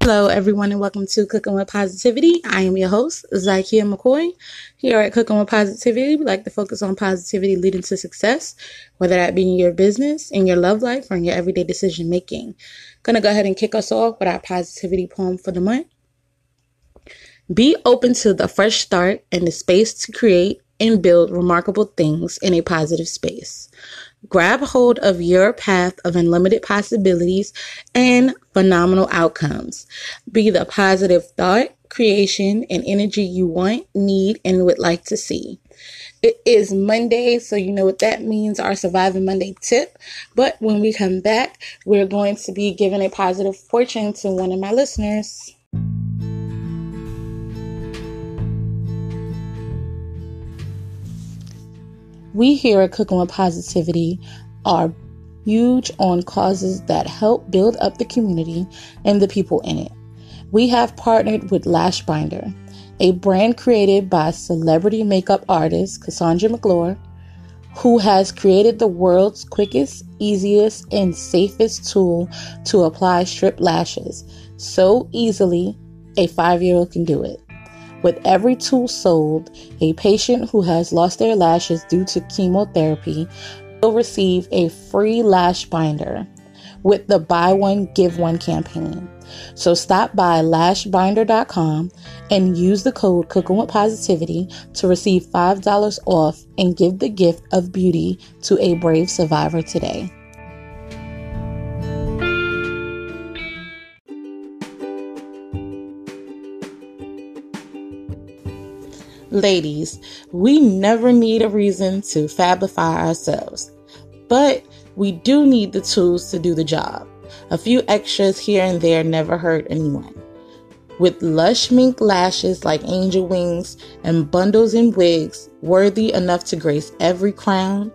Hello, everyone, and welcome to Cooking with Positivity. I am your host, Zykia McCoy. Here at Cooking with Positivity, we like to focus on positivity leading to success, whether that be in your business, in your love life, or in your everyday decision making. Gonna go ahead and kick us off with our positivity poem for the month. Be open to the fresh start and the space to create and build remarkable things in a positive space. Grab hold of your path of unlimited possibilities and phenomenal outcomes. Be the positive thought, creation, and energy you want, need, and would like to see. It is Monday, so you know what that means our Surviving Monday tip. But when we come back, we're going to be giving a positive fortune to one of my listeners. We here at Cooking with Positivity are huge on causes that help build up the community and the people in it. We have partnered with Lash Binder, a brand created by celebrity makeup artist Cassandra McClure, who has created the world's quickest, easiest, and safest tool to apply strip lashes so easily a five year old can do it. With every tool sold, a patient who has lost their lashes due to chemotherapy will receive a free lash binder with the buy one give one campaign. So stop by lashbinder.com and use the code cooking with positivity to receive $5 off and give the gift of beauty to a brave survivor today. Ladies, we never need a reason to fabify ourselves, but we do need the tools to do the job. A few extras here and there never hurt anyone. With lush mink lashes like angel wings and bundles and wigs worthy enough to grace every crown,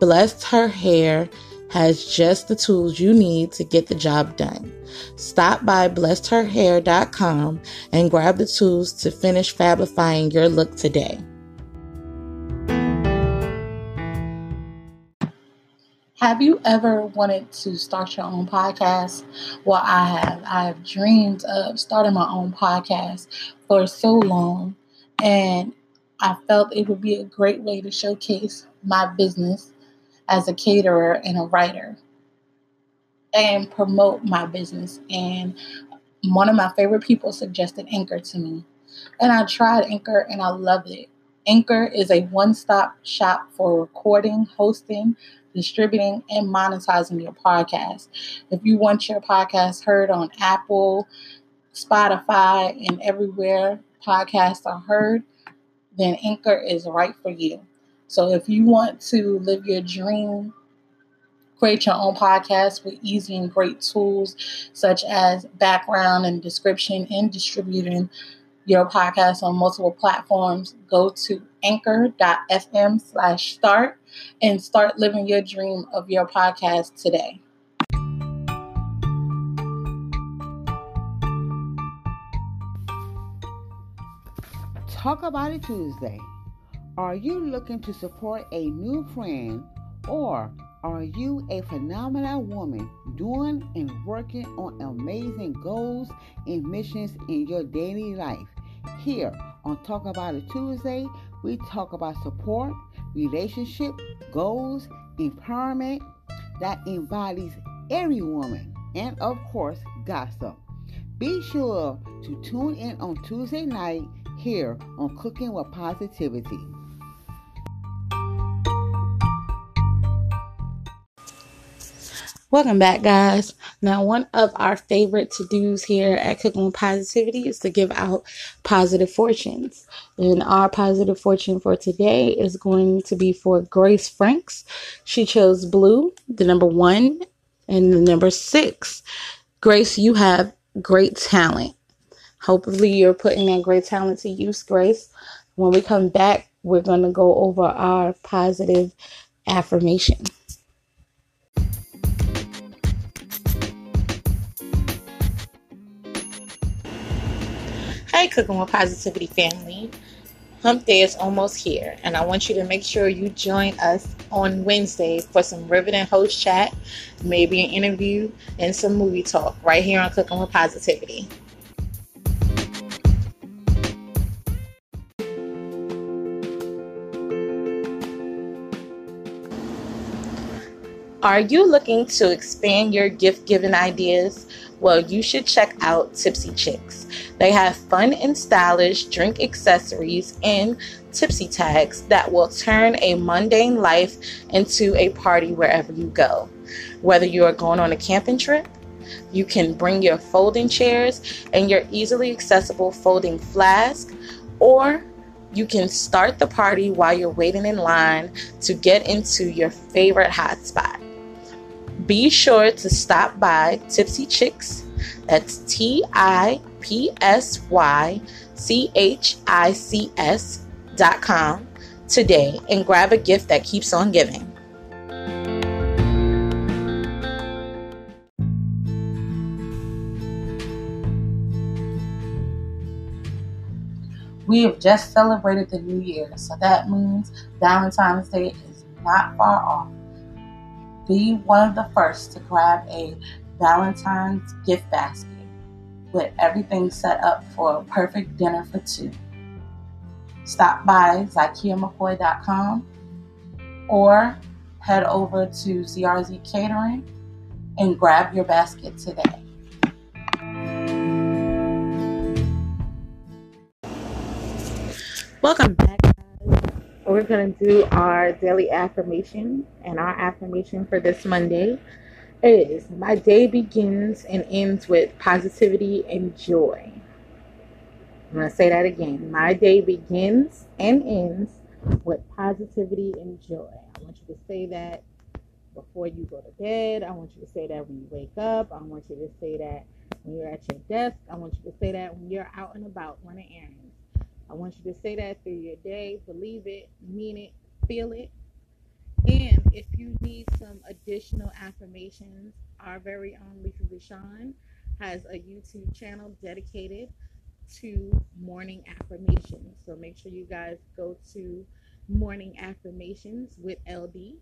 blessed her hair has just the tools you need to get the job done. Stop by blessedherhair.com and grab the tools to finish fabifying your look today. Have you ever wanted to start your own podcast? Well, I have. I have dreamed of starting my own podcast for so long, and I felt it would be a great way to showcase my business as a caterer and a writer and promote my business. And one of my favorite people suggested Anchor to me. And I tried Anchor and I loved it. Anchor is a one stop shop for recording, hosting, distributing, and monetizing your podcast. If you want your podcast heard on Apple, Spotify, and everywhere podcasts are heard, then Anchor is right for you. So if you want to live your dream, create your own podcast with easy and great tools such as background and description and distributing your podcast on multiple platforms, go to anchor.fm slash start and start living your dream of your podcast today. Talk about it Tuesday. Are you looking to support a new friend or are you a phenomenal woman doing and working on amazing goals and missions in your daily life? Here on Talk About It Tuesday, we talk about support, relationship, goals, empowerment that embodies every woman, and of course, gossip. Be sure to tune in on Tuesday night here on Cooking with Positivity. Welcome back, guys. Now, one of our favorite to dos here at Cooking with Positivity is to give out positive fortunes. And our positive fortune for today is going to be for Grace Franks. She chose blue, the number one, and the number six. Grace, you have great talent. Hopefully, you're putting that great talent to use, Grace. When we come back, we're going to go over our positive affirmation. Cooking with Positivity family. Hump Day is almost here, and I want you to make sure you join us on Wednesday for some riveting host chat, maybe an interview, and some movie talk right here on Cooking with Positivity. Are you looking to expand your gift giving ideas? Well, you should check out Tipsy Chicks. They have fun and stylish drink accessories and tipsy tags that will turn a mundane life into a party wherever you go. Whether you are going on a camping trip, you can bring your folding chairs and your easily accessible folding flask, or you can start the party while you're waiting in line to get into your favorite hotspot. Be sure to stop by Tipsy Chicks. That's T I P S Y C H I C S dot com today and grab a gift that keeps on giving. We have just celebrated the new year, so that means Valentine's Day is not far off. Be one of the first to grab a Valentine's gift basket with everything set up for a perfect dinner for two. Stop by ZykiaMcCoy.com or head over to CRZ Catering and grab your basket today. Welcome back. We're going to do our daily affirmation, and our affirmation for this Monday is My day begins and ends with positivity and joy. I'm going to say that again. My day begins and ends with positivity and joy. I want you to say that before you go to bed. I want you to say that when you wake up. I want you to say that when you're at your desk. I want you to say that when you're out and about running errands. I want you to say that through your day. Believe it, mean it, feel it. And if you need some additional affirmations, our very own Lisa Deshawn has a YouTube channel dedicated to morning affirmations. So make sure you guys go to morning affirmations with LD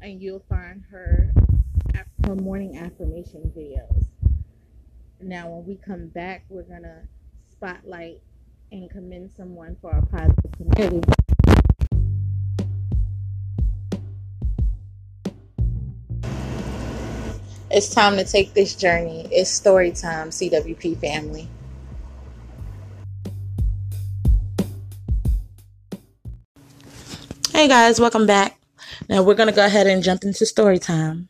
and you'll find her her morning affirmation videos. Now when we come back, we're going to spotlight and commend someone for our positive community. It's time to take this journey. It's story time, CWP family. Hey guys, welcome back. Now we're going to go ahead and jump into story time.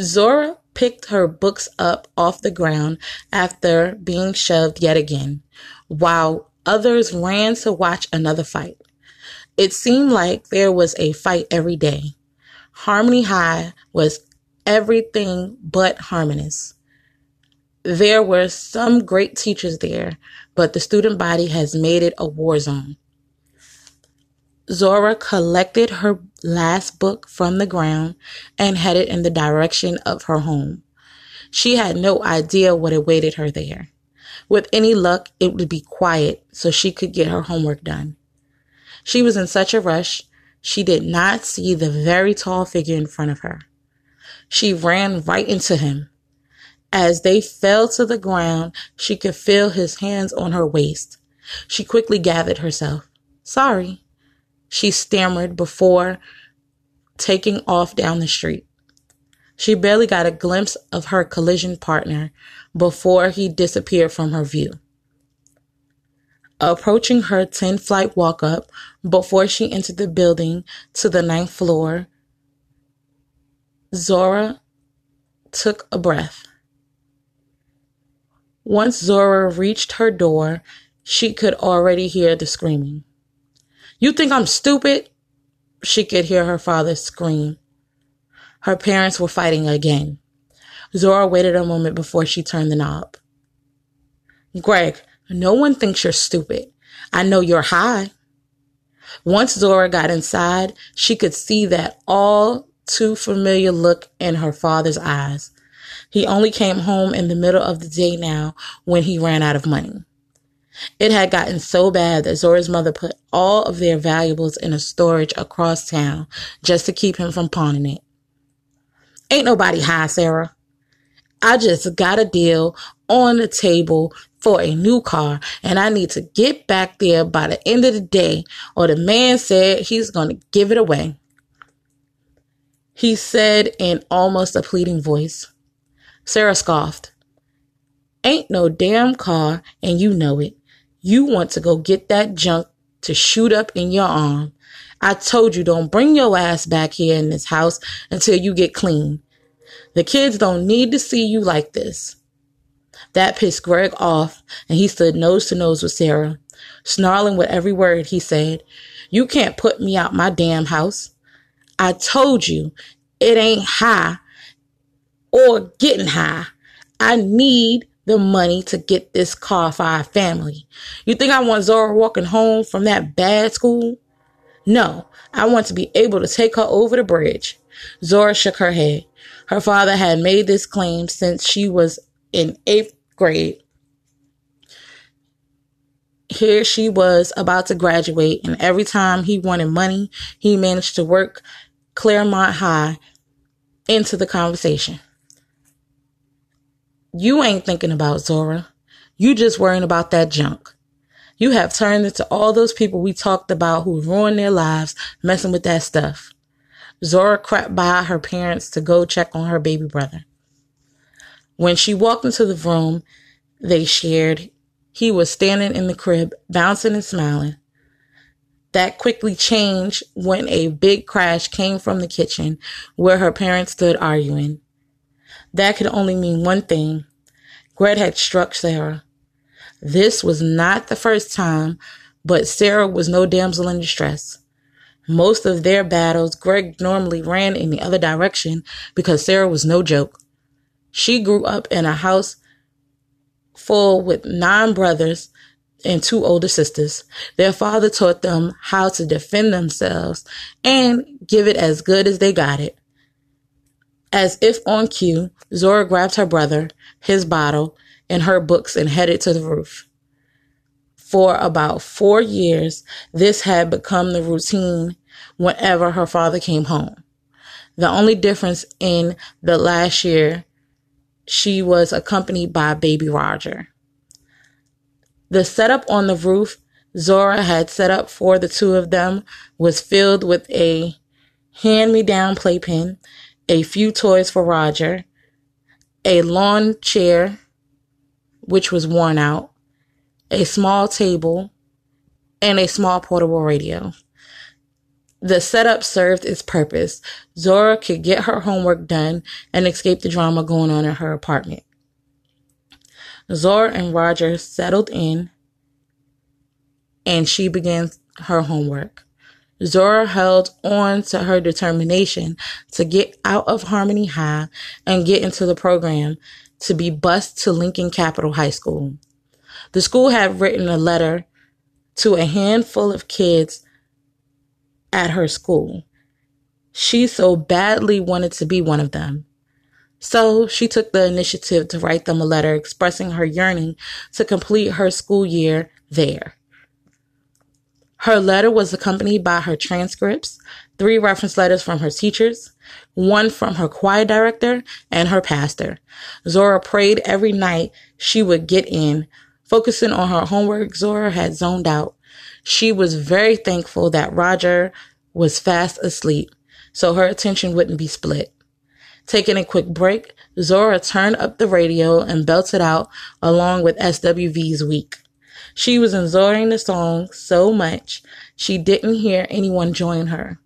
Zora picked her books up off the ground after being shoved yet again, while others ran to watch another fight. It seemed like there was a fight every day. Harmony High was everything but harmonious. There were some great teachers there, but the student body has made it a war zone. Zora collected her last book from the ground and headed in the direction of her home. She had no idea what awaited her there. With any luck, it would be quiet so she could get her homework done. She was in such a rush, she did not see the very tall figure in front of her. She ran right into him. As they fell to the ground, she could feel his hands on her waist. She quickly gathered herself. Sorry she stammered before taking off down the street. She barely got a glimpse of her collision partner before he disappeared from her view. Approaching her 10 flight walk up before she entered the building to the ninth floor, Zora took a breath. Once Zora reached her door, she could already hear the screaming. You think I'm stupid? She could hear her father scream. Her parents were fighting again. Zora waited a moment before she turned the knob. Greg, no one thinks you're stupid. I know you're high. Once Zora got inside, she could see that all too familiar look in her father's eyes. He only came home in the middle of the day now when he ran out of money. It had gotten so bad that Zora's mother put all of their valuables in a storage across town just to keep him from pawning it. Ain't nobody high, Sarah. I just got a deal on the table for a new car and I need to get back there by the end of the day or the man said he's going to give it away. He said in almost a pleading voice. Sarah scoffed. Ain't no damn car and you know it. You want to go get that junk to shoot up in your arm. I told you don't bring your ass back here in this house until you get clean. The kids don't need to see you like this. That pissed Greg off, and he stood nose to nose with Sarah, snarling with every word he said. You can't put me out my damn house. I told you it ain't high or getting high. I need the money to get this car for our family. You think I want Zora walking home from that bad school? No, I want to be able to take her over the bridge. Zora shook her head. Her father had made this claim since she was in eighth grade. Here she was about to graduate, and every time he wanted money, he managed to work Claremont High into the conversation. You ain't thinking about Zora. You just worrying about that junk. You have turned into all those people we talked about who ruined their lives messing with that stuff. Zora crept by her parents to go check on her baby brother. When she walked into the room they shared, he was standing in the crib, bouncing and smiling. That quickly changed when a big crash came from the kitchen where her parents stood arguing. That could only mean one thing. Greg had struck Sarah. This was not the first time, but Sarah was no damsel in distress. Most of their battles, Greg normally ran in the other direction because Sarah was no joke. She grew up in a house full with nine brothers and two older sisters. Their father taught them how to defend themselves and give it as good as they got it. As if on cue, Zora grabbed her brother, his bottle, and her books and headed to the roof. For about four years, this had become the routine whenever her father came home. The only difference in the last year, she was accompanied by baby Roger. The setup on the roof Zora had set up for the two of them was filled with a hand me down playpen a few toys for Roger, a lawn chair, which was worn out, a small table, and a small portable radio. The setup served its purpose. Zora could get her homework done and escape the drama going on in her apartment. Zora and Roger settled in and she began her homework. Zora held on to her determination to get out of Harmony High and get into the program to be bused to Lincoln Capital High School. The school had written a letter to a handful of kids at her school. She so badly wanted to be one of them. So she took the initiative to write them a letter expressing her yearning to complete her school year there. Her letter was accompanied by her transcripts, three reference letters from her teachers, one from her choir director, and her pastor. Zora prayed every night she would get in. Focusing on her homework, Zora had zoned out. She was very thankful that Roger was fast asleep, so her attention wouldn't be split. Taking a quick break, Zora turned up the radio and belted out along with SWV's Weak. She was enjoying the song so much she didn't hear anyone join her.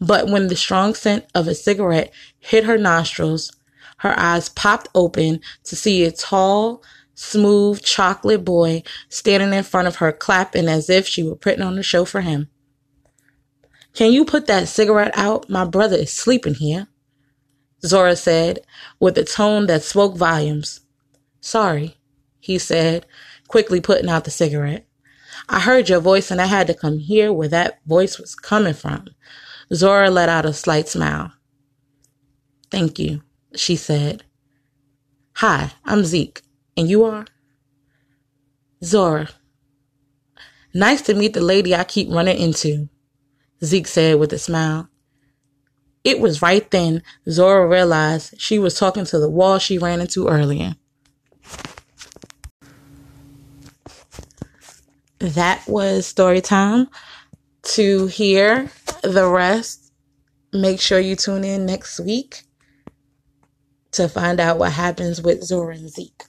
But when the strong scent of a cigarette hit her nostrils, her eyes popped open to see a tall, smooth chocolate boy standing in front of her clapping as if she were putting on a show for him. Can you put that cigarette out? My brother is sleeping here. Zora said with a tone that spoke volumes. Sorry, he said, quickly putting out the cigarette. I heard your voice and I had to come here where that voice was coming from. Zora let out a slight smile. Thank you, she said. Hi, I'm Zeke. And you are? Zora, Nice to meet the lady I keep running into, Zeke said with a smile. It was right then Zora realized she was talking to the wall she ran into earlier. That was story time. To hear the rest, make sure you tune in next week to find out what happens with Zora and Zeke.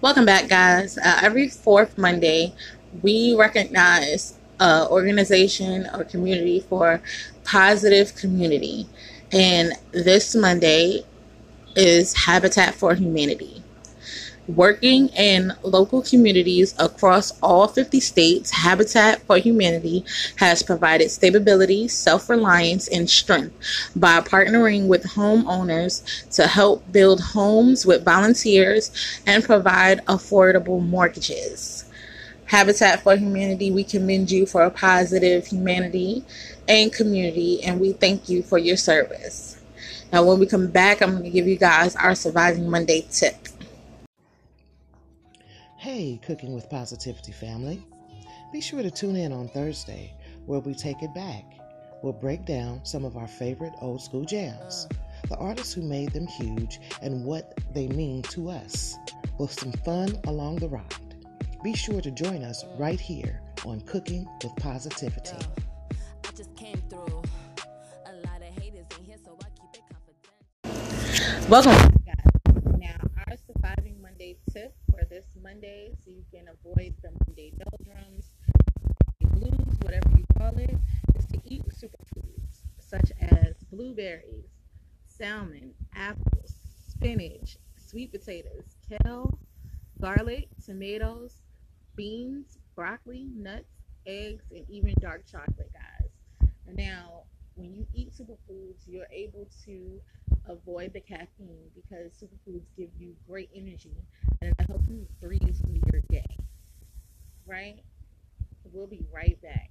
Welcome back, guys. Uh, every fourth Monday, we recognize uh, organization or community for positive community. And this Monday is Habitat for Humanity. Working in local communities across all 50 states, Habitat for Humanity has provided stability, self reliance, and strength by partnering with homeowners to help build homes with volunteers and provide affordable mortgages. Habitat for Humanity, we commend you for a positive humanity and community, and we thank you for your service. Now, when we come back, I'm going to give you guys our Surviving Monday tip. Hey, Cooking with Positivity family. Be sure to tune in on Thursday where we take it back. We'll break down some of our favorite old school jams, the artists who made them huge, and what they mean to us, with some fun along the ride. Be sure to join us right here on Cooking with Positivity. Welcome, guys. Now, our surviving Monday tip for this Monday, so you can avoid the Monday doldrums, blues, whatever you call it, is to eat superfoods such as blueberries, salmon, apples, spinach, sweet potatoes, kale, garlic, tomatoes, beans, broccoli, nuts, eggs, and even dark chocolate, guys. Now, when you eat superfoods, you're able to avoid the caffeine because superfoods give you great energy and it'll help you breeze through your day. Right? We'll be right back.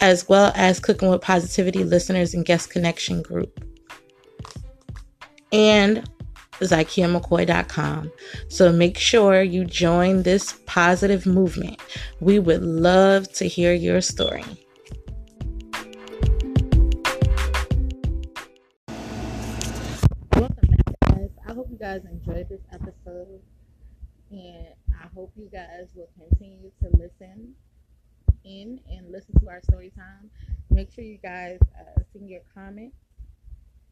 as well as Cooking with Positivity listeners and guest connection group. And ZykiaMcCoy.com. So make sure you join this positive movement. We would love to hear your story. Welcome back, guys. I hope you guys enjoyed this episode, and I hope you guys will continue to listen in listen to our story time. Make sure you guys uh, send your comment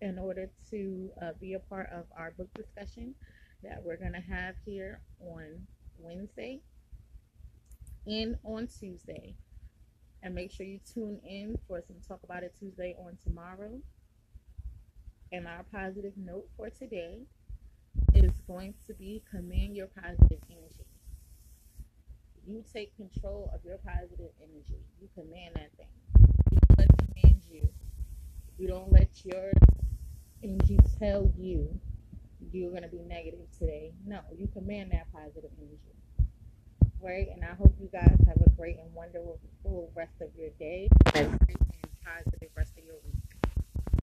in order to uh, be a part of our book discussion that we're going to have here on Wednesday and on Tuesday. And make sure you tune in for some Talk About It Tuesday on tomorrow. And our positive note for today is going to be command your positive energy. You take control of your positive energy. You command that thing. You don't let it command you. You don't let your energy tell you you're going to be negative today. No, you command that positive energy. Right? And I hope you guys have a great and wonderful rest of your day. And positive rest.